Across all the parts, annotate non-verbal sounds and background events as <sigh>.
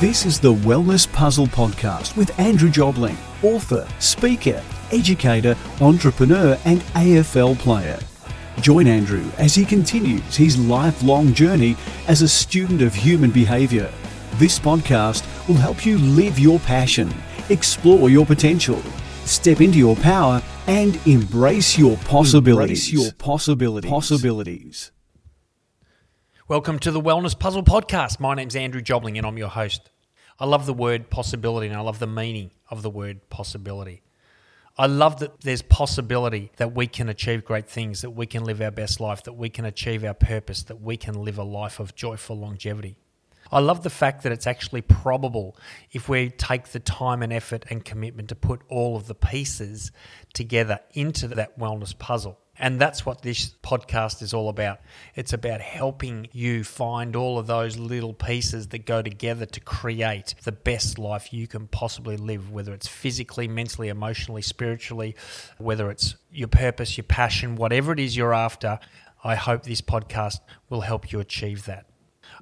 This is the Wellness Puzzle Podcast with Andrew Jobling, author, speaker, educator, entrepreneur, and AFL player. Join Andrew as he continues his lifelong journey as a student of human behaviour. This podcast will help you live your passion, explore your potential, step into your power, and embrace your possibilities. Embrace your possibilities. Possibilities. Welcome to the Wellness Puzzle Podcast. My name's Andrew Jobling and I'm your host. I love the word possibility and I love the meaning of the word possibility. I love that there's possibility that we can achieve great things, that we can live our best life, that we can achieve our purpose, that we can live a life of joyful longevity. I love the fact that it's actually probable if we take the time and effort and commitment to put all of the pieces together into that wellness puzzle. And that's what this podcast is all about. It's about helping you find all of those little pieces that go together to create the best life you can possibly live, whether it's physically, mentally, emotionally, spiritually, whether it's your purpose, your passion, whatever it is you're after. I hope this podcast will help you achieve that.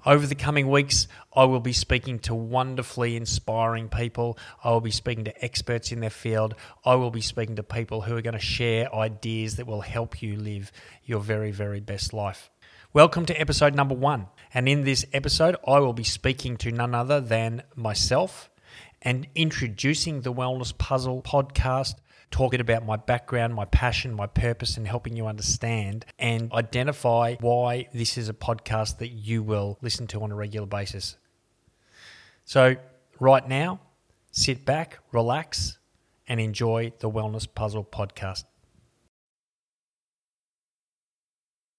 Over the coming weeks, I will be speaking to wonderfully inspiring people. I will be speaking to experts in their field. I will be speaking to people who are going to share ideas that will help you live your very, very best life. Welcome to episode number one. And in this episode, I will be speaking to none other than myself and introducing the Wellness Puzzle podcast talking about my background, my passion, my purpose, and helping you understand and identify why this is a podcast that you will listen to on a regular basis. So, right now, sit back, relax, and enjoy the Wellness Puzzle podcast.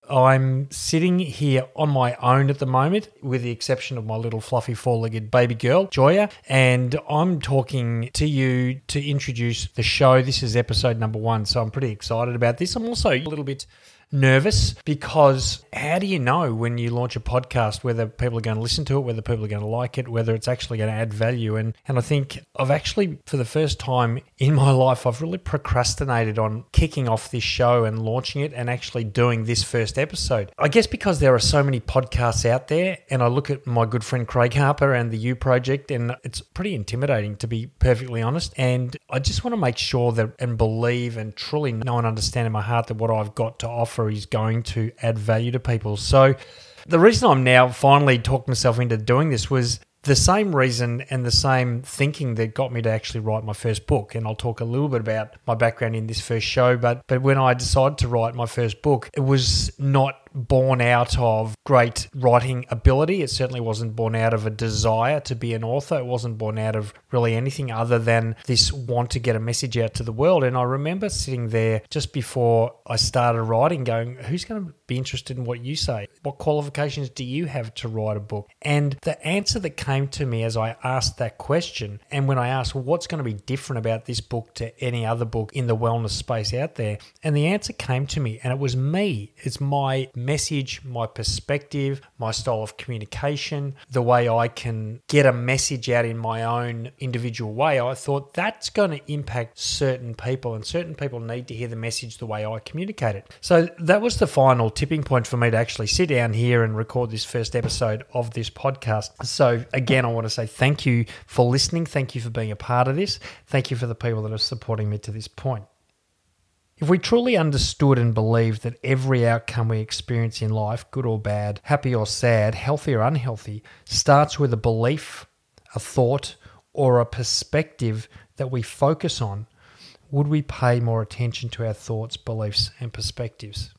I'm sitting here on my own at the moment, with the exception of my little fluffy four legged baby girl, Joya, and I'm talking to you to introduce the show. This is episode number one, so I'm pretty excited about this. I'm also a little bit nervous because how do you know when you launch a podcast whether people are going to listen to it, whether people are going to like it, whether it's actually going to add value? And and I think I've actually for the first time in my life I've really procrastinated on kicking off this show and launching it and actually doing this first episode. I guess because there are so many podcasts out there and I look at my good friend Craig Harper and the You Project and it's pretty intimidating to be perfectly honest. And I just want to make sure that and believe and truly know and understand in my heart that what I've got to offer offer is going to add value to people. So, the reason I'm now finally talking myself into doing this was the same reason and the same thinking that got me to actually write my first book. And I'll talk a little bit about my background in this first show. But but when I decided to write my first book, it was not born out of great writing ability. It certainly wasn't born out of a desire to be an author. It wasn't born out of really anything other than this want to get a message out to the world. And I remember sitting there just before I started writing, going, Who's going to be interested in what you say? What qualifications do you have to write a book? And the answer that came to me as I asked that question, and when I asked, well, What's going to be different about this book to any other book in the wellness space out there? And the answer came to me, and it was me. It's my message, my perspective, my style of communication, the way I can get a message out in my own individual way, I thought that's going to impact certain people, and certain people need to hear the message the way I communicate it. So that was the final tipping point for me to actually sit down here and record this first episode of this podcast. So, again, I want to say thank you for listening. Thank you for being a part of this. Thank you for the people that are supporting me to this point. If we truly understood and believed that every outcome we experience in life, good or bad, happy or sad, healthy or unhealthy, starts with a belief, a thought, or a perspective that we focus on, would we pay more attention to our thoughts, beliefs, and perspectives?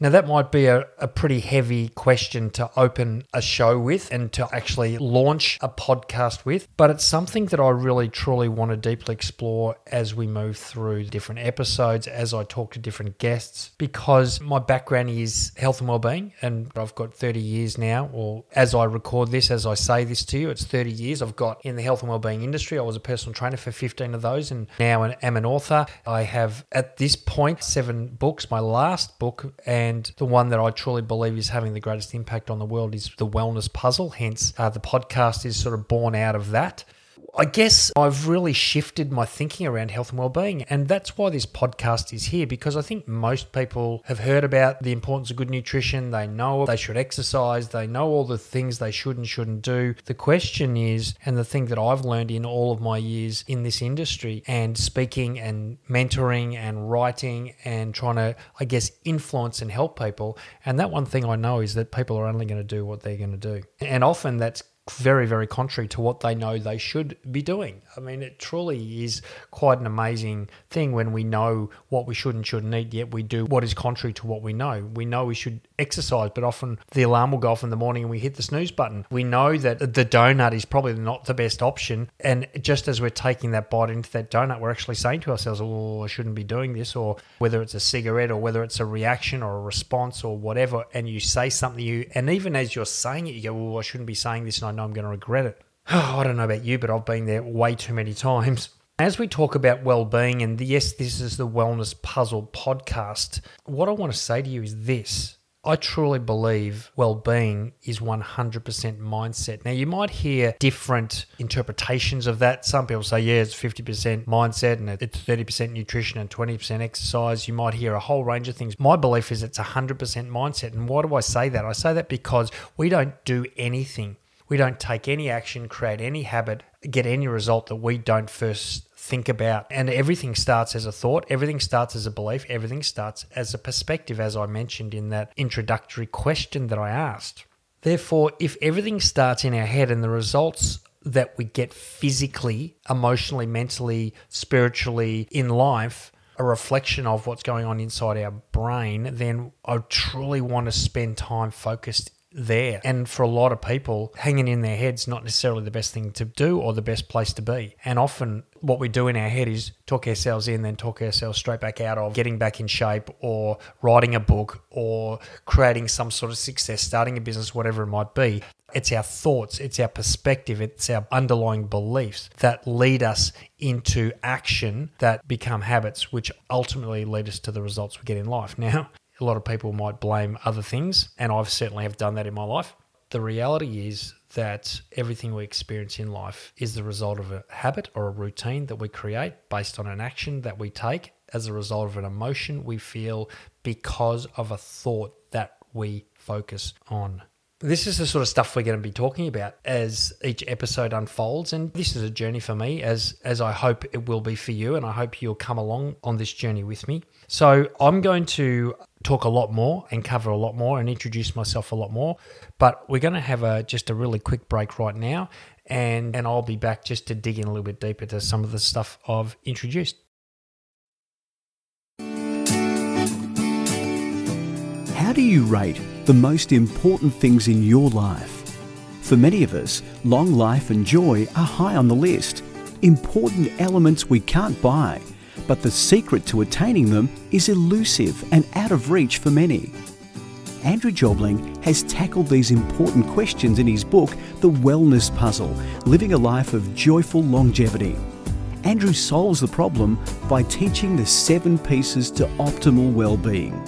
Now, that might be a, a pretty heavy question to open a show with and to actually launch a podcast with, but it's something that I really truly want to deeply explore as we move through different episodes, as I talk to different guests, because my background is health and well-being, and I've got 30 years now, or as I record this, as I say this to you, it's 30 years I've got in the health and well-being industry. I was a personal trainer for 15 of those, and now am an author. I have, at this point, seven books. My last book, and and the one that I truly believe is having the greatest impact on the world is the wellness puzzle. Hence, uh, the podcast is sort of born out of that. I guess I've really shifted my thinking around health and well-being and that's why this podcast is here because I think most people have heard about the importance of good nutrition, they know they should exercise, they know all the things they should and shouldn't do. The question is and the thing that I've learned in all of my years in this industry and speaking and mentoring and writing and trying to I guess influence and help people and that one thing I know is that people are only going to do what they're going to do. And often that's very, very contrary to what they know they should be doing. I mean, it truly is quite an amazing thing when we know what we should and shouldn't eat, yet we do what is contrary to what we know. We know we should exercise, but often the alarm will go off in the morning and we hit the snooze button. We know that the donut is probably not the best option. And just as we're taking that bite into that donut, we're actually saying to ourselves, oh, I shouldn't be doing this, or whether it's a cigarette or whether it's a reaction or a response or whatever. And you say something, you, and even as you're saying it, you go, oh, I shouldn't be saying this and I know I'm going to regret it. <sighs> I don't know about you, but I've been there way too many times. As we talk about well-being, and yes, this is the Wellness Puzzle podcast, what I want to say to you is this. I truly believe well-being is 100% mindset. Now you might hear different interpretations of that. Some people say, yeah, it's 50% mindset and it's 30% nutrition and 20% exercise. You might hear a whole range of things. My belief is it's 100% mindset. And why do I say that? I say that because we don't do anything we don't take any action, create any habit, get any result that we don't first think about. And everything starts as a thought, everything starts as a belief, everything starts as a perspective, as I mentioned in that introductory question that I asked. Therefore, if everything starts in our head and the results that we get physically, emotionally, mentally, spiritually in life, a reflection of what's going on inside our brain, then I truly want to spend time focused there. And for a lot of people, hanging in their head's not necessarily the best thing to do or the best place to be. And often what we do in our head is talk ourselves in, then talk ourselves straight back out of getting back in shape or writing a book or creating some sort of success, starting a business, whatever it might be. It's our thoughts, it's our perspective, it's our underlying beliefs that lead us into action that become habits, which ultimately lead us to the results we get in life. Now, a lot of people might blame other things, and I've certainly have done that in my life. The reality is that everything we experience in life is the result of a habit or a routine that we create based on an action that we take as a result of an emotion we feel because of a thought that we focus on. This is the sort of stuff we're going to be talking about as each episode unfolds and this is a journey for me as as I hope it will be for you and I hope you'll come along on this journey with me. So I'm going to talk a lot more and cover a lot more and introduce myself a lot more, but we're going to have a just a really quick break right now and and I'll be back just to dig in a little bit deeper to some of the stuff I've introduced. How do you rate the most important things in your life? For many of us, long life and joy are high on the list, important elements we can't buy, but the secret to attaining them is elusive and out of reach for many. Andrew Jobling has tackled these important questions in his book, The Wellness Puzzle Living a Life of Joyful Longevity. Andrew solves the problem by teaching the seven pieces to optimal well-being.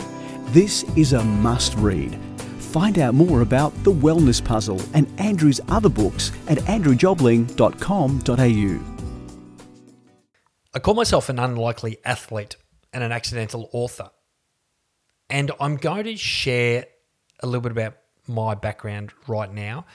This is a must read. Find out more about The Wellness Puzzle and Andrew's other books at andrewjobling.com.au. I call myself an unlikely athlete and an accidental author. And I'm going to share a little bit about my background right now.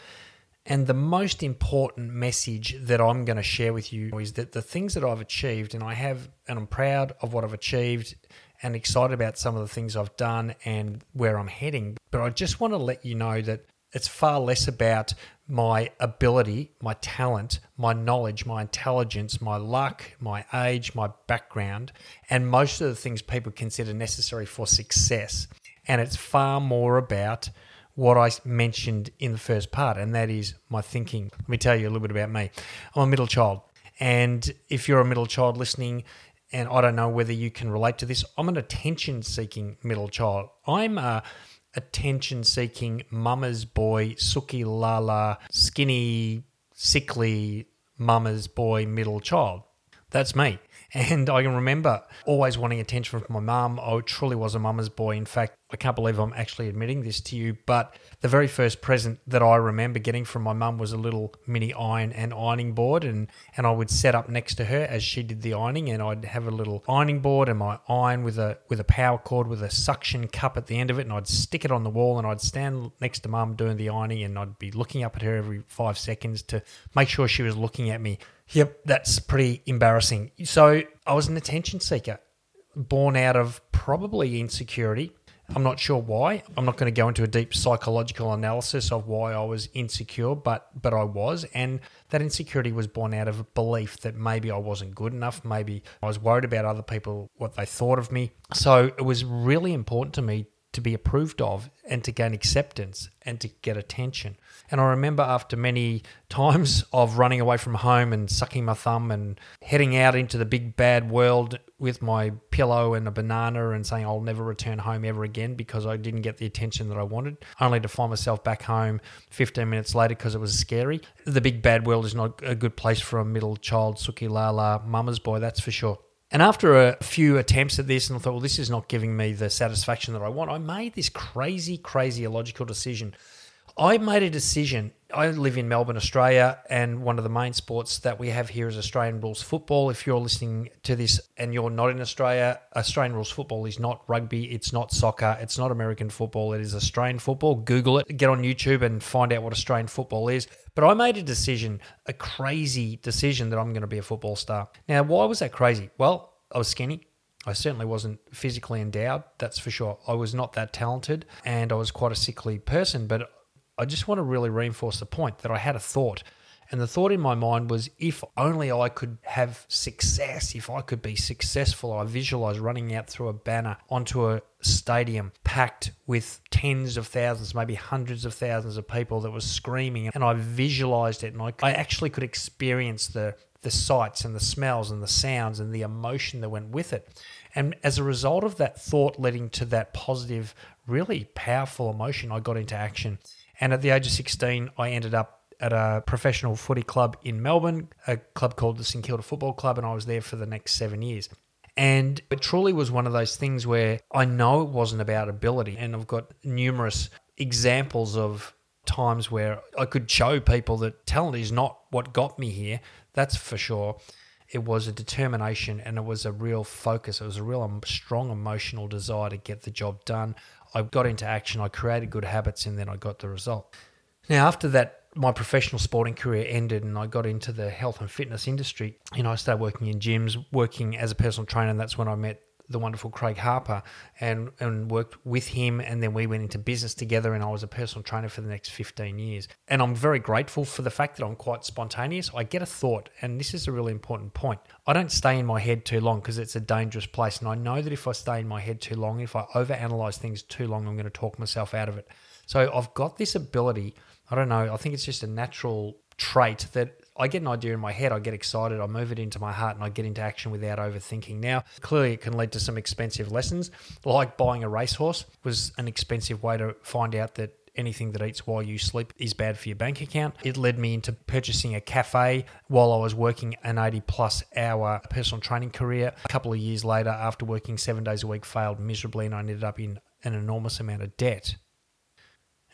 And the most important message that I'm going to share with you is that the things that I've achieved, and I have, and I'm proud of what I've achieved and excited about some of the things I've done and where I'm heading. But I just want to let you know that it's far less about my ability, my talent, my knowledge, my intelligence, my luck, my age, my background, and most of the things people consider necessary for success. And it's far more about what I mentioned in the first part, and that is my thinking. Let me tell you a little bit about me. I'm a middle child. And if you're a middle child listening, and I don't know whether you can relate to this. I'm an attention seeking middle child. I'm a attention seeking mama's boy, Suki Lala, skinny, sickly mama's boy middle child. That's me. And I can remember always wanting attention from my mum. I truly was a mama's boy. In fact, I can't believe I'm actually admitting this to you, but the very first present that I remember getting from my mum was a little mini iron and ironing board, and, and I would set up next to her as she did the ironing, and I'd have a little ironing board and my iron with a with a power cord with a suction cup at the end of it, and I'd stick it on the wall, and I'd stand next to mum doing the ironing, and I'd be looking up at her every five seconds to make sure she was looking at me. Yep, that's pretty embarrassing. So I was an attention seeker, born out of probably insecurity I'm not sure why. I'm not going to go into a deep psychological analysis of why I was insecure, but but I was, and that insecurity was born out of a belief that maybe I wasn't good enough, maybe I was worried about other people what they thought of me. So it was really important to me to be approved of and to gain acceptance and to get attention. And I remember after many times of running away from home and sucking my thumb and heading out into the big bad world with my pillow and a banana and saying I'll never return home ever again because I didn't get the attention that I wanted, only to find myself back home 15 minutes later because it was scary. The big bad world is not a good place for a middle child, Suki Lala, mama's boy, that's for sure. And after a few attempts at this, and I thought, well, this is not giving me the satisfaction that I want, I made this crazy, crazy illogical decision I made a decision. I live in Melbourne, Australia, and one of the main sports that we have here is Australian rules football. If you're listening to this and you're not in Australia, Australian rules football is not rugby, it's not soccer, it's not American football, it is Australian football. Google it, get on YouTube and find out what Australian football is. But I made a decision, a crazy decision that I'm going to be a football star. Now, why was that crazy? Well, I was skinny. I certainly wasn't physically endowed, that's for sure. I was not that talented and I was quite a sickly person, but I just want to really reinforce the point that I had a thought. And the thought in my mind was if only I could have success, if I could be successful, I visualized running out through a banner onto a stadium packed with tens of thousands, maybe hundreds of thousands of people that was screaming. And I visualized it and I, I actually could experience the, the sights and the smells and the sounds and the emotion that went with it. And as a result of that thought leading to that positive, really powerful emotion, I got into action. And at the age of 16, I ended up at a professional footy club in Melbourne, a club called the St Kilda Football Club, and I was there for the next seven years. And it truly was one of those things where I know it wasn't about ability, and I've got numerous examples of times where I could show people that talent is not what got me here. That's for sure. It was a determination and it was a real focus. It was a real um, strong emotional desire to get the job done. I got into action, I created good habits, and then I got the result. Now, after that, my professional sporting career ended and I got into the health and fitness industry. You know, I started working in gyms, working as a personal trainer, and that's when I met the wonderful Craig Harper and and worked with him and then we went into business together and I was a personal trainer for the next 15 years. And I'm very grateful for the fact that I'm quite spontaneous. I get a thought and this is a really important point. I don't stay in my head too long because it's a dangerous place and I know that if I stay in my head too long, if I overanalyze things too long, I'm going to talk myself out of it. So I've got this ability, I don't know, I think it's just a natural trait that I get an idea in my head, I get excited, I move it into my heart, and I get into action without overthinking. Now, clearly, it can lead to some expensive lessons, like buying a racehorse was an expensive way to find out that anything that eats while you sleep is bad for your bank account. It led me into purchasing a cafe while I was working an 80 plus hour personal training career. A couple of years later, after working seven days a week, failed miserably and I ended up in an enormous amount of debt.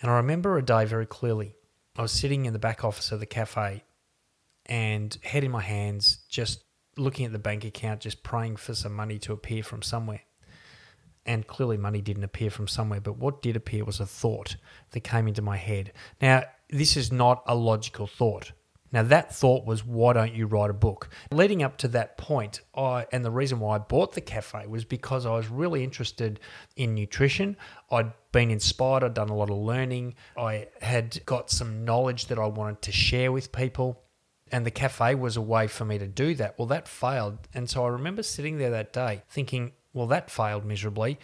And I remember a day very clearly. I was sitting in the back office of the cafe and head in my hands, just looking at the bank account, just praying for some money to appear from somewhere. And clearly, money didn't appear from somewhere, but what did appear was a thought that came into my head. Now, this is not a logical thought. Now, that thought was, why don't you write a book? Leading up to that point, I, and the reason why I bought the cafe was because I was really interested in nutrition. I'd been inspired, I'd done a lot of learning, I had got some knowledge that I wanted to share with people and the cafe was a way for me to do that. Well, that failed. And so I remember sitting there that day thinking, well, that failed miserably.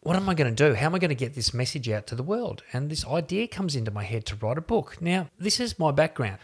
What am I going to do? How am I going to get this message out to the world? And this idea comes into my head to write a book. Now, this is my background.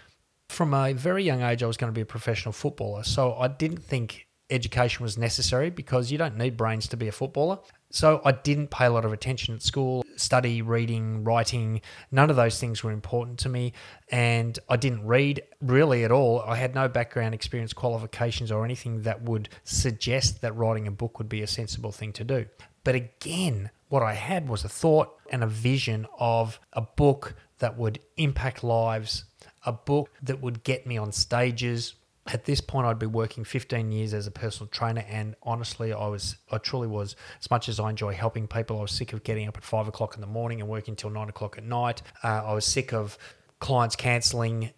From a very young age, I was going to be a professional footballer. So I didn't think education was necessary because you don't need brains to be a footballer. So I didn't pay a lot of attention at school, study, reading, writing. None of those things were important to me. And I didn't read really at all. I had no background experience, qualifications, or anything that would suggest that writing a book would be a sensible thing to do. But again, what I had was a thought and a vision of a book that would impact lives, a book that would get me on stages. At this point, I'd be working 15 years as a personal trainer, and honestly, I was, I truly was. As much as I enjoy helping people, I was sick of getting up at five o'clock in the morning and working till nine o'clock at night. Uh, I was sick of clients cancelling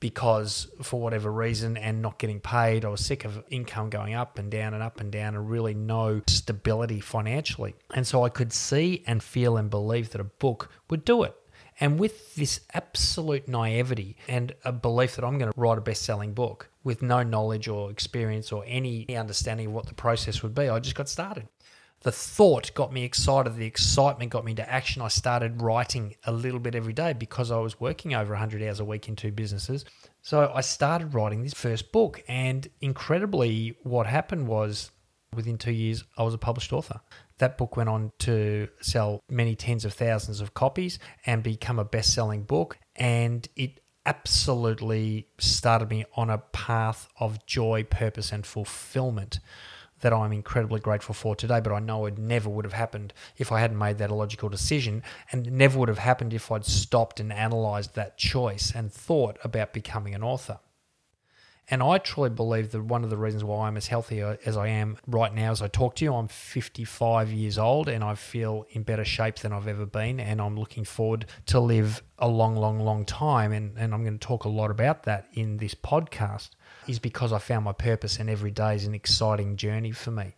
because for whatever reason and not getting paid. I was sick of income going up and down and up and down and really no stability financially. And so I could see and feel and believe that a book would do it. And with this absolute naivety and a belief that I'm going to write a best selling book with no knowledge or experience or any understanding of what the process would be, I just got started the thought got me excited. The excitement got me into action. I started writing a little bit every day because I was working over 100 hours a week in two businesses. So I started writing this first book. And incredibly, what happened was within two years, I was a published author. That book went on to sell many tens of thousands of copies and become a best selling book. And it absolutely started me on a path of joy, purpose, and fulfillment that I'm incredibly grateful for today, but I know it never would have happened if I hadn't made that illogical decision, and never would have happened if I'd stopped and analysed that choice and thought about becoming an author. And I truly believe that one of the reasons why I'm as healthy uh, as I am right now as I talk to you, I'm 55 years old and I feel in better shape than I've ever been. And I'm looking forward to live a long, long, long time. And, and I'm going to talk a lot about that in this podcast, is because I found my purpose and every day is an exciting journey for me.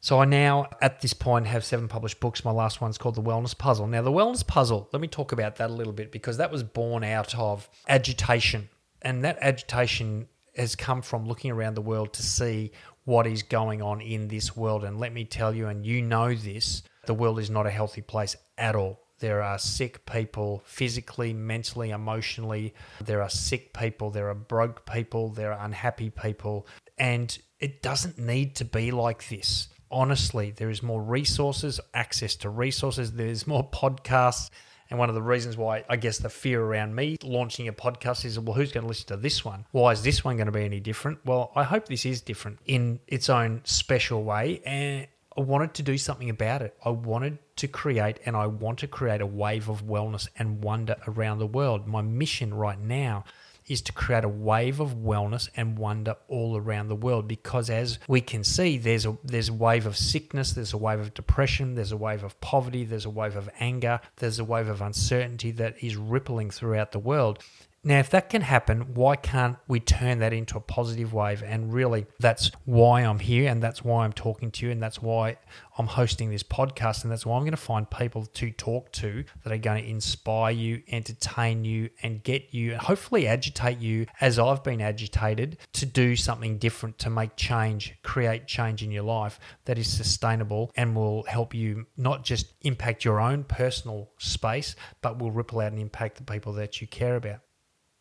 So I now, at this point, have seven published books. My last one's called The Wellness Puzzle. Now, The Wellness Puzzle, let me talk about that a little bit because that was born out of agitation. And that agitation has come from looking around the world to see what is going on in this world. And let me tell you, and you know this, the world is not a healthy place at all. There are sick people physically, mentally, emotionally. There are sick people. There are broke people. There are unhappy people. And it doesn't need to be like this. Honestly, there is more resources, access to resources. There's more podcasts and one of the reasons why I guess the fear around me launching a podcast is, well, who's going to listen to this one? Why is this one going to be any different? Well, I hope this is different in its own special way. And I wanted to do something about it. I wanted to create and I want to create a wave of wellness and wonder around the world. My mission right now is to create a wave of wellness and wonder all around the world because as we can see there's a there's a wave of sickness there's a wave of depression there's a wave of poverty there's a wave of anger there's a wave of uncertainty that is rippling throughout the world now, if that can happen, why can't we turn that into a positive wave? And really, that's why I'm here, and that's why I'm talking to you, and that's why I'm hosting this podcast, and that's why I'm going to find people to talk to that are going to inspire you, entertain you, and get you, and hopefully agitate you as I've been agitated to do something different, to make change, create change in your life that is sustainable and will help you not just impact your own personal space, but will ripple out and impact the people that you care about.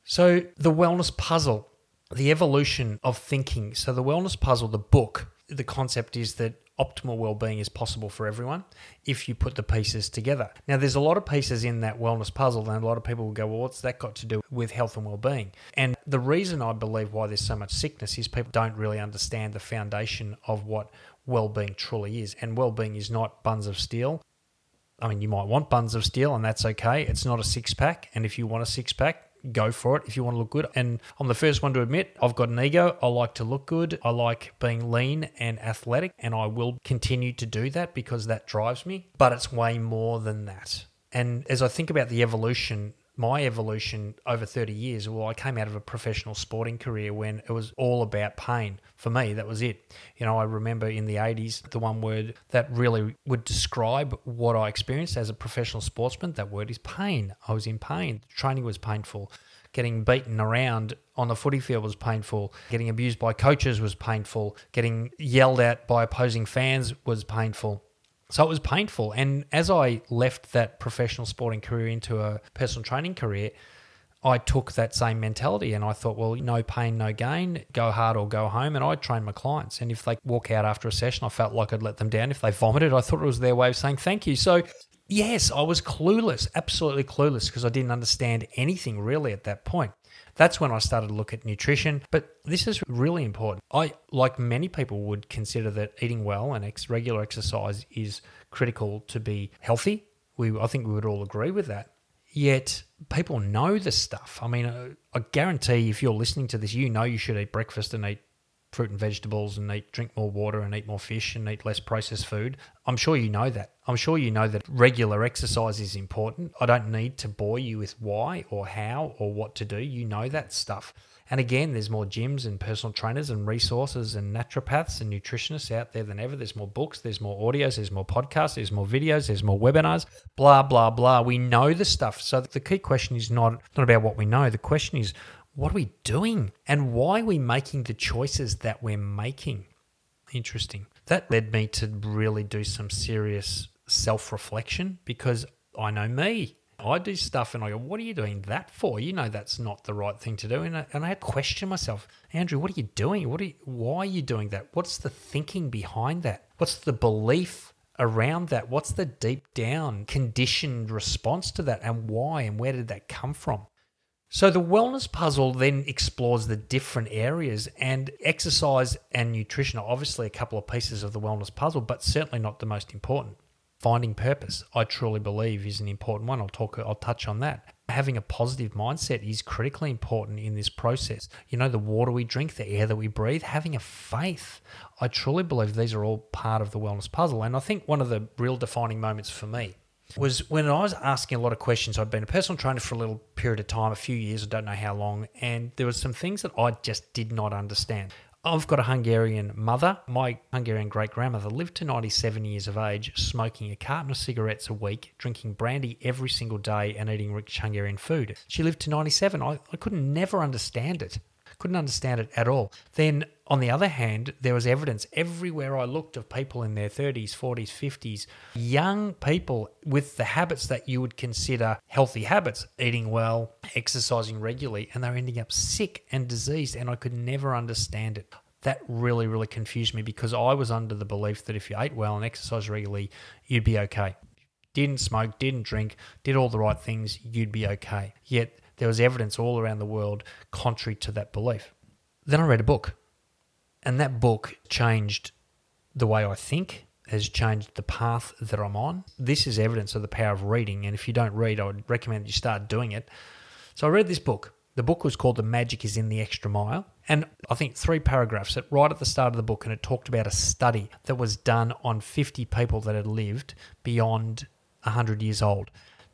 So, the wellness puzzle, the evolution of thinking. So, the wellness puzzle, the book, the concept is that optimal well-being is possible for everyone if you put the pieces together. Now there's a lot of pieces in that wellness puzzle and a lot of people will go, "Well, what's that got to do with health and well-being?" And the reason I believe why there's so much sickness is people don't really understand the foundation of what well-being truly is. And well-being is not buns of steel. I mean, you might want buns of steel and that's okay. It's not a six-pack, and if you want a six-pack, go for it if you want to look good. And I'm the first one to admit I've got an ego. I like to look good. I like being lean and athletic, and I will continue to do that because that drives me. But it's way more than that. And as I think about the evolution my evolution over 30 years, well, I came out of a professional sporting career when it was all about pain. For me, that was it. You know, I remember in the 80s, the one word that really would describe what I experienced as a professional sportsman, that word is pain. I was in pain. Training was painful. Getting beaten around on the footy field was painful. Getting abused by coaches was painful. Getting yelled at by opposing fans was painful so it was painful. And as I left that professional sporting career into a personal training career, I took that same mentality and I thought, well, no pain, no gain, go hard or go home. And I trained my clients. And if they walk out after a session, I felt like I'd let them down. If they vomited, I thought it was their way of saying thank you. So Yes, I was clueless, absolutely clueless, because I didn't understand anything really at that point. That's when I started to look at nutrition. But this is really important. I, like many people, would consider that eating well and ex- regular exercise is critical to be healthy. We, I think we would all agree with that. Yet people know this stuff. I mean, uh, I guarantee if you're listening to this, you know you should eat breakfast and eat fruit and vegetables and eat drink more water and eat more fish and eat less processed food. I'm sure you know that. I'm sure you know that regular exercise is important. I don't need to bore you with why or how or what to do. You know that stuff. And again, there's more gyms and personal trainers and resources and naturopaths and nutritionists out there than ever. There's more books, there's more audios, there's more podcasts, there's more videos, there's more webinars, blah, blah, blah. We know the stuff. So the key question is not, not about what we know. The question is, what are we doing and why are we making the choices that we're making? Interesting. That led me to really do some serious self reflection because I know me. I do stuff and I go, What are you doing that for? You know, that's not the right thing to do. And I, and I had to question myself, Andrew, what are you doing? What are you, why are you doing that? What's the thinking behind that? What's the belief around that? What's the deep down conditioned response to that? And why? And where did that come from? So the wellness puzzle then explores the different areas, and exercise and nutrition are obviously a couple of pieces of the wellness puzzle, but certainly not the most important. Finding purpose, I truly believe, is an important one. I'll talk. I'll touch on that. Having a positive mindset is critically important in this process. You know, the water we drink, the air that we breathe, having a faith. I truly believe these are all part of the wellness puzzle. And I think one of the real defining moments for me was when I was asking a lot of questions. I'd been a personal trainer for a little period of time, a few years, I don't know how long, and there were some things that I just did not understand. I've got a Hungarian mother. My Hungarian great grandmother lived to 97 years of age, smoking a carton of cigarettes a week, drinking brandy every single day, and eating rich Hungarian food. She lived to 97. I, I couldn't never understand it. Couldn't understand it at all. Then, on the other hand, there was evidence everywhere I looked of people in their 30s, 40s, 50s, young people with the habits that you would consider healthy habits, eating well, exercising regularly, and they're ending up sick and diseased. And I could never understand it that really, really confused me because I was under the belief that if you ate well and exercised regularly, you'd be okay. Didn't smoke, didn't drink, did all the right things, you'd be okay. Yet there was evidence all around the world contrary to that belief. Then I read a book, and that book changed the way I think, has changed the path that I'm on. This is evidence of the power of reading, and if you don't read, I would recommend you start doing it. So I read this book. The book was called The Magic is in the Extra Mile. And I think three paragraphs at right at the start of the book, and it talked about a study that was done on 50 people that had lived beyond 100 years old.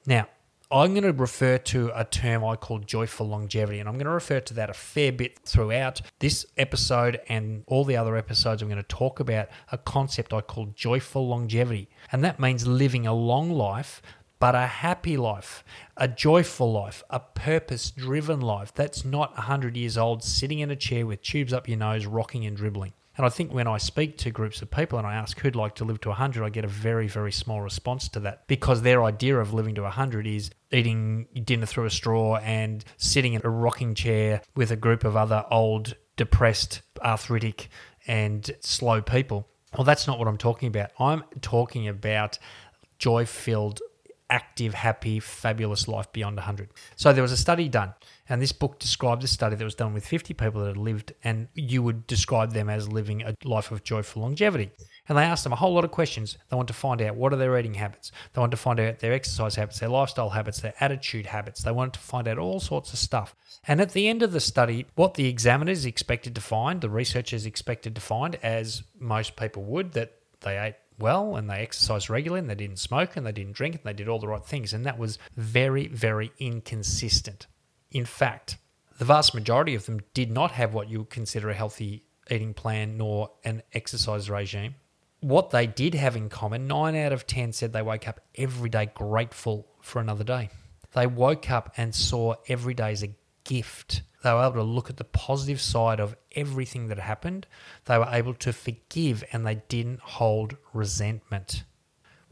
Now, I'm going to refer to a term I call joyful longevity, and I'm going to refer to that a fair bit throughout this episode and all the other episodes. I'm going to talk about a concept I call joyful longevity, and that means living a long life, but a happy life, a joyful life, a purpose driven life that's not 100 years old, sitting in a chair with tubes up your nose, rocking and dribbling. And I think when I speak to groups of people and I ask who'd like to live to 100, I get a very, very small response to that because their idea of living to 100 is eating dinner through a straw and sitting in a rocking chair with a group of other old, depressed, arthritic, and slow people. Well, that's not what I'm talking about. I'm talking about joy filled, active, happy, fabulous life beyond 100. So there was a study done and this book described a study that was done with 50 people that had lived, and you would describe them as living a life of joyful longevity. And they asked them a whole lot of questions. They want to find out what are their eating habits. They want to find out their exercise habits, their lifestyle habits, their attitude habits. They wanted to find out all sorts of stuff. And at the end of the study, what the examiners expected to find, the researchers expected to find, as most people would, that they ate well and they exercised regularly and they didn't smoke and they didn't drink and they did all the right things. And that was very, very inconsistent. In fact, the vast majority of them did not have what you would consider a healthy eating plan nor an exercise regime. What they did have in common, nine out of 10 said they woke up every day grateful for another day. They woke up and saw every day as a gift. They were able to look at the positive side of everything that happened. They were able to forgive and they didn't hold resentment.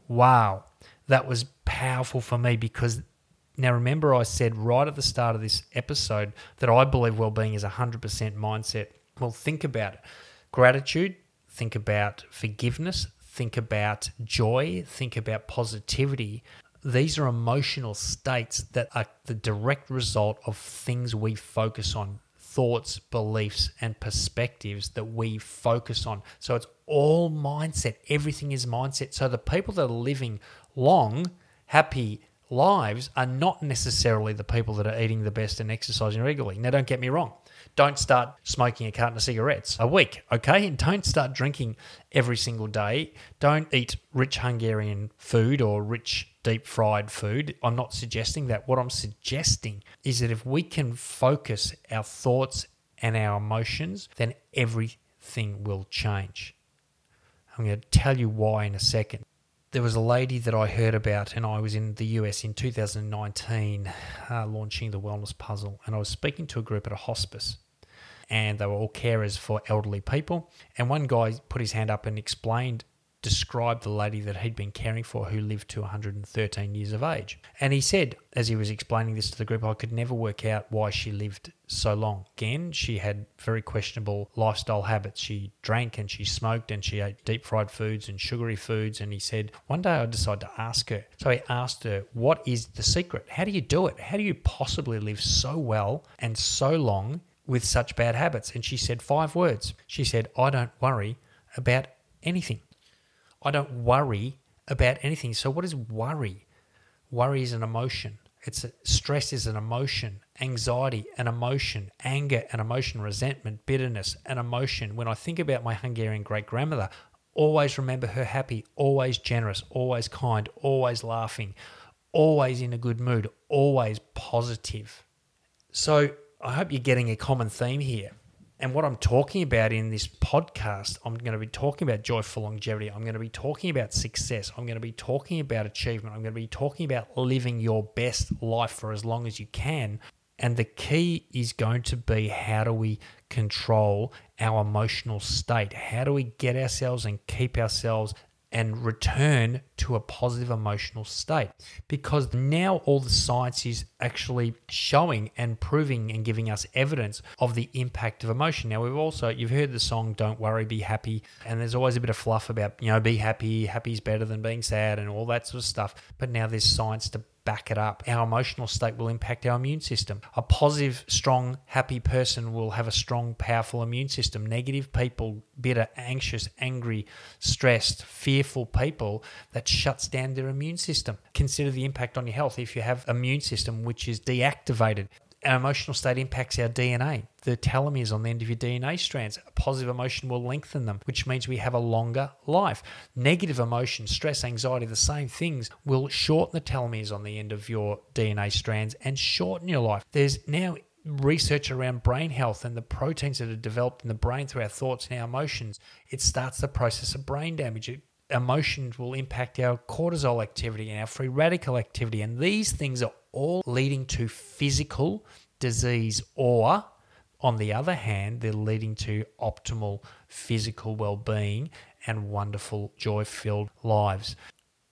Wow, that was powerful for me because now, remember, I said right at the start of this episode that I believe well-being is a 100% mindset. Well, think about it. Gratitude, think about forgiveness, think about joy, think about positivity. These are emotional states that are the direct result of things we focus on thoughts, beliefs, and perspectives that we focus on. So it's all mindset. Everything is mindset. So the people that are living long, happy lives are not necessarily the people that are eating the best and exercising regularly. Now, don't get me wrong. Don't start smoking a carton of cigarettes a week, okay? And don't start drinking every single day. Don't eat rich Hungarian food or rich deep fried food. I'm not suggesting that. What I'm suggesting is that if we can focus our thoughts and our emotions, then everything will change. I'm going to tell you why in a second. There was a lady that I heard about, and I was in the US in 2019 uh, launching the Wellness Puzzle, and I was speaking to a group at a hospice and they were all carers for elderly people. And one guy put his hand up and explained, described the lady that he'd been caring for who lived to 113 years of age. And he said, as he was explaining this to the group, I could never work out why she lived so long. Again, she had very questionable lifestyle habits. She drank and she smoked and she ate deep fried foods and sugary foods. And he said, one day I decided to ask her. So he asked her, What is the secret? How do you do it? How do you possibly live so well and so long with such bad habits? And she said five words. She said, I don't worry about anything. I don't worry about anything. So, what is worry? Worry is an emotion. It's a, stress is an emotion, anxiety, an emotion, anger, an emotion, resentment, bitterness, an emotion. When I think about my Hungarian great grandmother, always remember her happy, always generous, always kind, always laughing, always in a good mood, always positive. So I hope you're getting a common theme here. And what I'm talking about in this podcast, I'm going to be talking about joyful longevity. I'm going to be talking about success. I'm going to be talking about achievement. I'm going to be talking about living your best life for as long as you can. And the key is going to be how do we control our emotional state? How do we get ourselves and keep ourselves and return to a positive emotional state because now all the science is actually showing and proving and giving us evidence of the impact of emotion. Now we've also you've heard the song Don't Worry Be Happy and there's always a bit of fluff about, you know, be happy, happy is better than being sad and all that sort of stuff. But now there's science to back it up. Our emotional state will impact our immune system. A positive, strong, happy person will have a strong, powerful immune system. Negative people, bitter, anxious, angry, stressed, fearful people, that shuts down their immune system. Consider the impact on your health if you have immune system which is deactivated our emotional state impacts our DNA. The telomeres on the end of your DNA strands. A positive emotion will lengthen them, which means we have a longer life. Negative emotion, stress, anxiety, the same things will shorten the telomeres on the end of your DNA strands and shorten your life. There's now research around brain health and the proteins that are developed in the brain through our thoughts and our emotions. It starts the process of brain damage. It emotions will impact our cortisol activity and our free radical activity. And these things are all leading to physical disease, or on the other hand, they're leading to optimal physical well being and wonderful, joy filled lives.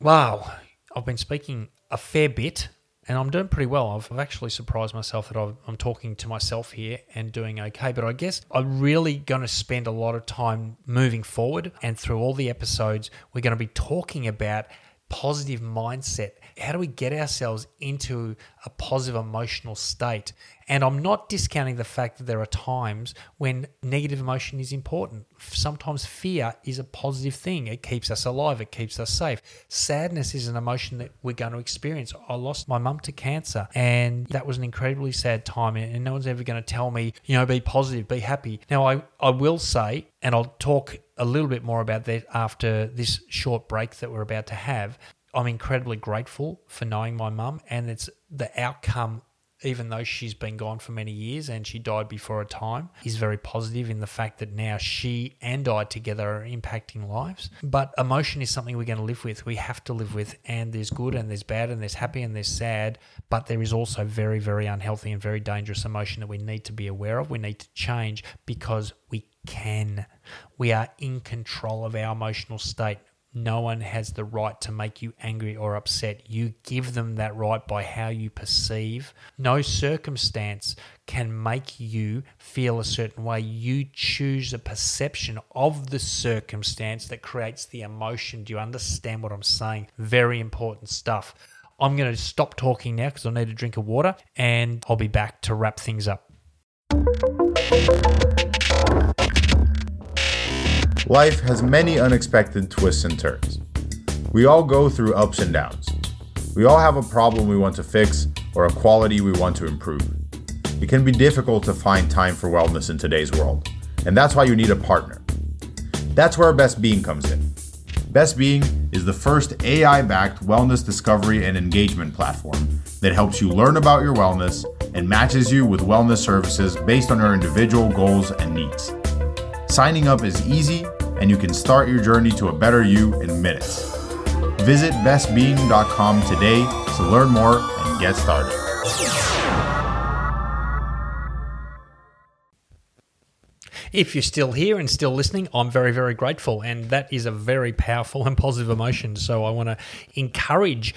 Wow, I've been speaking a fair bit and I'm doing pretty well. I've, actually surprised myself that i am talking to myself here and doing okay. But I guess I'm really going to spend a lot of time moving forward and through all the episodes, we're going to be talking about positive mindset. How do we get ourselves into a positive emotional state? And I'm not discounting the fact that there are times when negative emotion is important. Sometimes fear is a positive thing. It keeps us alive, it keeps us safe. Sadness is an emotion that we're going to experience. I lost my mum to cancer, and that was an incredibly sad time. And no one's ever going to tell me, you know, be positive, be happy. Now, I, I will say, and I'll talk a little bit more about that after this short break that we're about to have. I'm incredibly grateful for knowing my mum, and it's the outcome even though she's been gone for many years and she died before her time, is very positive in the fact that now she and I together are impacting lives. But emotion is something we're going to live with. We have to live with, and there's good and there's bad and there's happy and there's sad. But there is also very, very unhealthy and very dangerous emotion that we need to be aware of. We need to change because we can. We are in control of our emotional state No one has the right to make you angry or upset. You give them that right by how you perceive. No circumstance can make you feel a certain way. You choose a perception of the circumstance that creates the emotion. Do you understand what I'm saying? Very important stuff. I'm going to stop talking now because I need a drink of water and I'll be back to wrap things up. Life has many unexpected twists and turns. We all go through ups and downs. We all have a problem we want to fix or a quality we want to improve. It can be difficult to find time for wellness in today's world, and that's why you need a partner. That's where Best Being comes in. Best Being is the first AI backed wellness discovery and engagement platform that helps you learn about your wellness and matches you with wellness services based on your individual goals and needs. Signing up is easy, and you can start your journey to a better you in minutes. Visit bestbeing.com today to learn more and get started. If you're still here and still listening, I'm very, very grateful. And that is a very powerful and positive emotion. So I want to encourage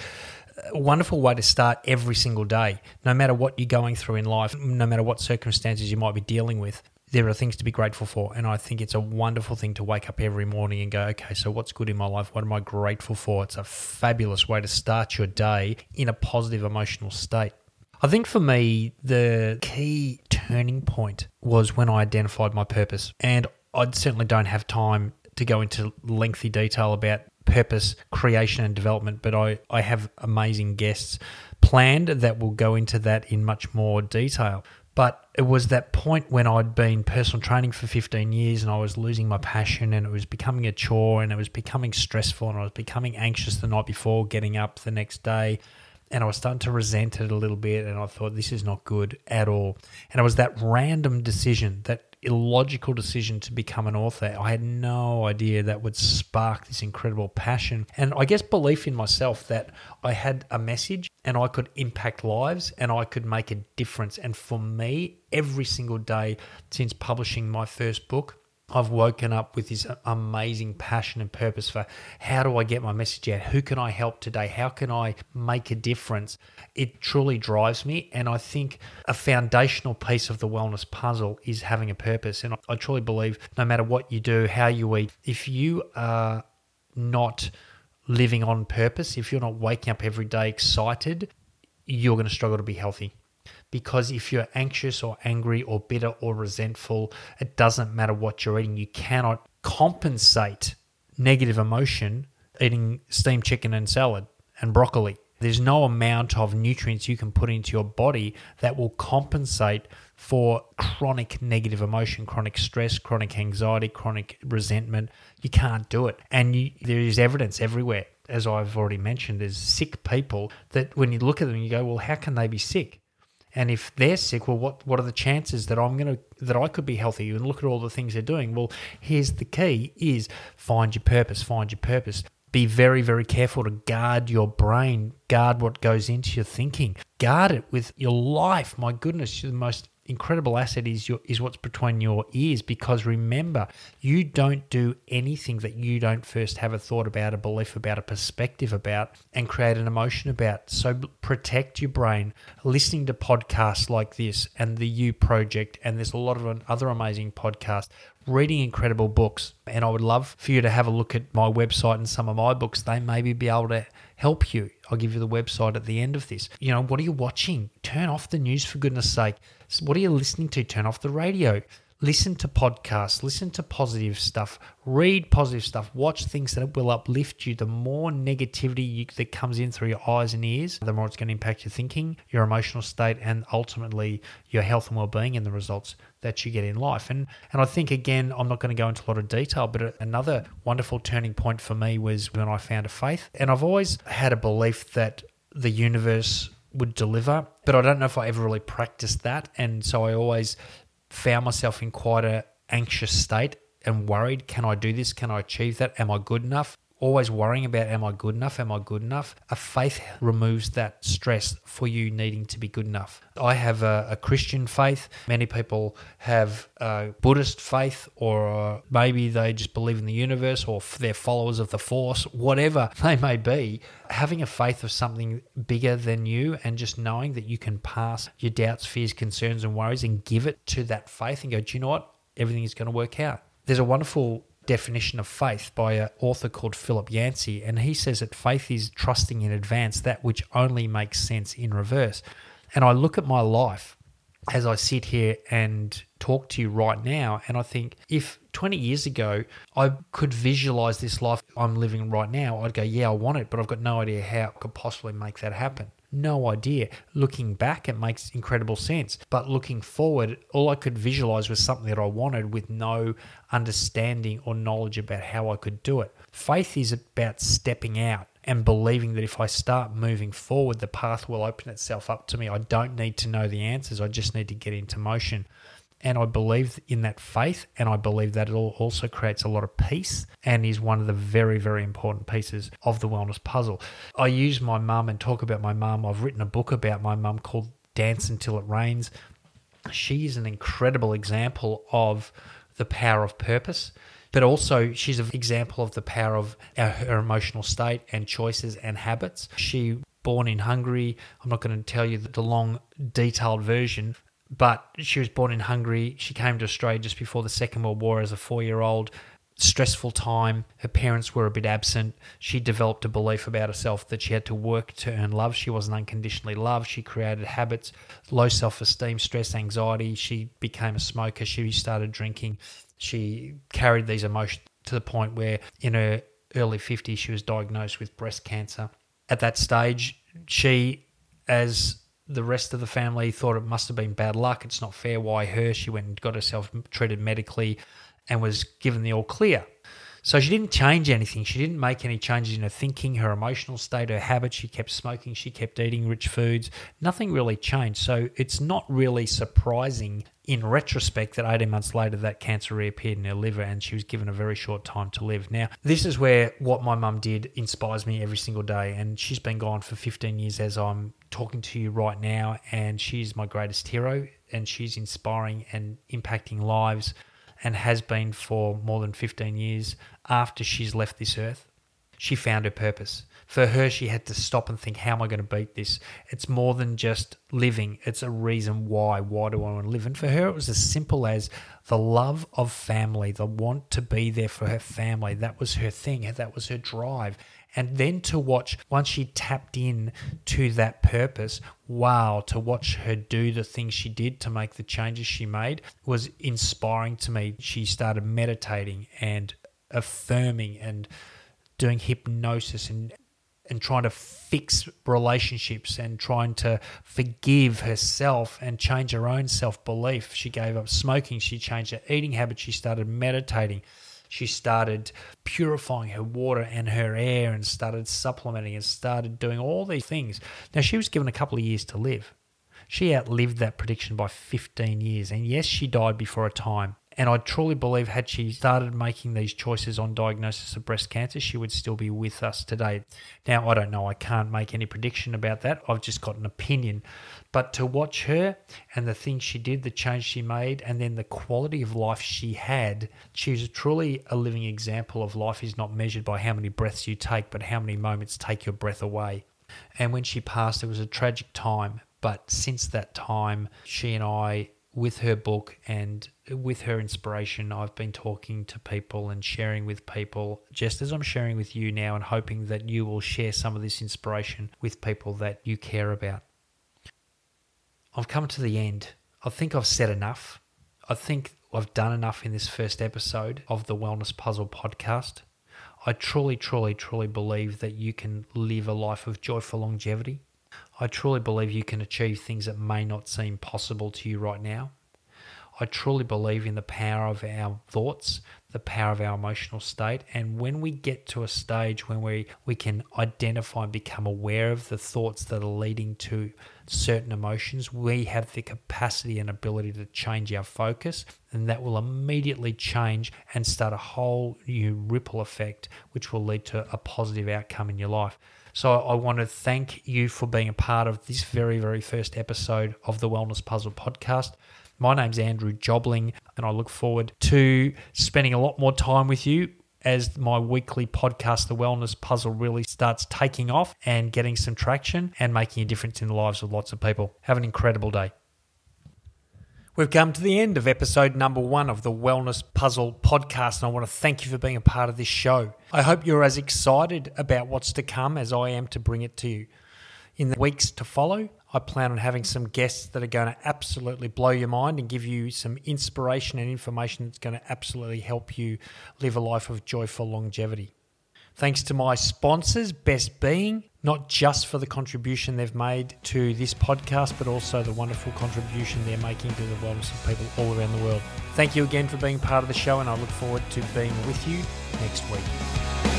a wonderful way to start every single day, no matter what you're going through in life, no matter what circumstances you might be dealing with there are things to be grateful for. And I think it's a wonderful thing to wake up every morning and go, okay, so what's good in my life? What am I grateful for? It's a fabulous way to start your day in a positive emotional state. I think for me, the key turning point was when I identified my purpose. And I certainly don't have time to go into lengthy detail about purpose creation and development, but I, I have amazing guests planned that will go into that in much more detail. But it was that point when I'd been personal training for 15 years and I was losing my passion and it was becoming a chore and it was becoming stressful and I was becoming anxious the night before getting up the next day. And I was starting to resent it a little bit and I thought, this is not good at all. And it was that random decision that illogical decision to become an author. I had no idea that would spark this incredible passion and I guess belief in myself that I had a message and I could impact lives and I could make a difference. And for me, every single day since publishing my first book, I've woken up with this amazing passion and purpose for how do I get my message out? Who can I help today? How can I make a difference? It truly drives me. And I think a foundational piece of the wellness puzzle is having a purpose. And I truly believe no matter what you do, how you eat, if you are not living on purpose, if you're not waking up every day excited, you're going to struggle to be healthy because if you're anxious or angry or bitter or resentful, it doesn't matter what you're eating. You cannot compensate negative emotion eating steamed chicken and salad and broccoli. There's no amount of nutrients you can put into your body that will compensate for chronic negative emotion, chronic stress, chronic anxiety, chronic resentment. You can't do it. And you, there is evidence everywhere. As I've already mentioned, there's sick people that when you look at them, you go, well, how can they be sick? And if they're sick, well, what what are the chances that I'm gonna that I could be healthy? And look at all the things they're doing. Well, here's the key: is find your purpose. Find your purpose. Be very, very careful to guard your brain, guard what goes into your thinking, guard it with your life. My goodness, you're the most incredible asset is your is what's between your ears because remember you don't do anything that you don't first have a thought about a belief about a perspective about and create an emotion about. So protect your brain listening to podcasts like this and the you project and there's a lot of other amazing podcasts reading incredible books. And i would love for you to have a look at my website and some of my books. They maybe be able to help you. I'll give you the website at the end of this. You know what are you watching? Turn off the news for goodness sake what are you listening to? Turn off the radio. Listen to podcasts, listen to positive stuff, read positive stuff, watch things that will uplift you. The more negativity you, that comes in through your eyes and ears, the more it's going to impact your thinking, your emotional state, and ultimately your health and well-being and the results that you get in life. And and I think again, I'm not going to go into a lot of detail, but another wonderful turning point for me was when I found a faith, and I've always had a belief that the universe would deliver. But I don't know if I ever really practiced that. And so I always found myself in quite a anxious state and worried, can I do this? Can I achieve that? Am I good enough? Always worrying about, am I good enough? Am I good enough? A faith removes that stress for you needing to be good enough. I have a, a Christian faith. Many people have a Buddhist faith, or uh, maybe they just believe in the universe, or they're followers of the Force, whatever <laughs> they may be. Having a faith of something bigger than you and just knowing that you can pass your doubts, fears, concerns, and worries and give it to that faith and go, do you know what? Everything is going to work out. There's a wonderful definition of faith by an author called Philip Yancey, and he says that faith is trusting in advance that which only makes sense in reverse. And I look at my life as I sit here and talk to you right now, and I think if 20 years ago I could visualize this life I'm living right now, I'd go, Yeah, I want it, but I've got no idea how I could possibly make that happen. No idea. Looking back, it makes incredible sense. But looking forward, all I could visualize was something that I wanted with no understanding or knowledge about how I could do it. Faith is about stepping out and believing that if I start moving forward, the path will open itself up to me. I don't need to know the answers, I just need to get into motion. And I believe in that faith, and I believe that it also creates a lot of peace and is one of the very, very important pieces of the wellness puzzle. I use my mum and talk about my mum. I've written a book about my mum called Dance Until It Rains. She is an incredible example of the power of purpose, but also she's an example of the power of her emotional state and choices and habits. She born in Hungary. I'm not going to tell you the long, detailed version, but she was born in Hungary. She came to Australia just before the Second World War as a four year old. Stressful time. Her parents were a bit absent. She developed a belief about herself that she had to work to earn love. She wasn't unconditionally loved. She created habits, low self esteem, stress, anxiety. She became a smoker. She started drinking. She carried these emotions to the point where in her early 50s she was diagnosed with breast cancer. At that stage, she, as the rest of the family thought it must have been bad luck. It's not fair. Why her? She went and got herself treated medically and was given the all clear. So she didn't change anything. She didn't make any changes in her thinking, her emotional state, her habits. She kept smoking. She kept eating rich foods. Nothing really changed. So it's not really surprising in retrospect that 18 months later that cancer reappeared in her liver and she was given a very short time to live. Now, this is where what my mum did inspires me every single day. And she's been gone for 15 years as I'm talking to you right now. And she's my greatest hero and she's inspiring and impacting lives and has been for more than 15 years after she's left this earth. She found her purpose. For her, she had to stop and think, how am I going to beat this? It's more than just living, it's a reason why. Why do I want to live? And for her, it was as simple as the love of family, the want to be there for her family. That was her thing, that was her drive and then to watch once she tapped in to that purpose wow to watch her do the things she did to make the changes she made was inspiring to me she started meditating and affirming and doing hypnosis and and trying to fix relationships and trying to forgive herself and change her own self belief. She gave up smoking, she changed her eating habits, she started meditating she started purifying her water and her air and started supplementing and started doing all these things. Now, she was given a couple of years to live. She outlived that prediction by 15 years. And yes, she died before her time. And I truly believe, had she started making these choices on diagnosis of breast cancer, she would still be with us today. Now, I don't know. I can't make any prediction about that. I've just got an opinion. But to watch her and the things she did, the change she made, and then the quality of life she had, she was truly a living example of life is not measured by how many breaths you take, but how many moments take your breath away. And when she passed, it was a tragic time. But since that time, she and I with her book and with her inspiration, I've been talking to people and sharing with people, just as I'm sharing with you now, and hoping that you will share some of this inspiration with people that you care about. I've come to the end. I think I've said enough. I think I've done enough in this first episode of the Wellness Puzzle podcast. I truly, truly, truly believe that you can live a life of joyful longevity. I truly believe you can achieve things that may not seem possible to you right now. I truly believe in the power of our thoughts, the power of our emotional state. And when we get to a stage when we, we can identify and become aware of the thoughts that are leading to certain emotions, we have the capacity and ability to change our focus, and that will immediately change and start a whole new ripple effect, which will lead to a positive outcome in your life. So I want to thank you for being a part of this very, very first episode of the Wellness Puzzle podcast. My name's Andrew Jobling, and I look forward to spending a lot more time with you as my weekly podcast, The Wellness Puzzle, really starts taking off and getting some traction and making a difference in the lives of lots of people. Have an incredible day. We've come to the end of episode number one of the Wellness Puzzle podcast, and I want to thank you for being a part of this show. I hope you're as excited about what's to come as I am to bring it to you. In the weeks to follow, I plan on having some guests that are going to absolutely blow your mind and give you some inspiration and information that's going to absolutely help you live a life of joyful longevity. Thanks to my sponsors, Best Being, not just for the contribution they've made to this podcast, but also the wonderful contribution they're making to the wellness of people all around the world. Thank you again for being part of the show, and I look forward to being with you next week.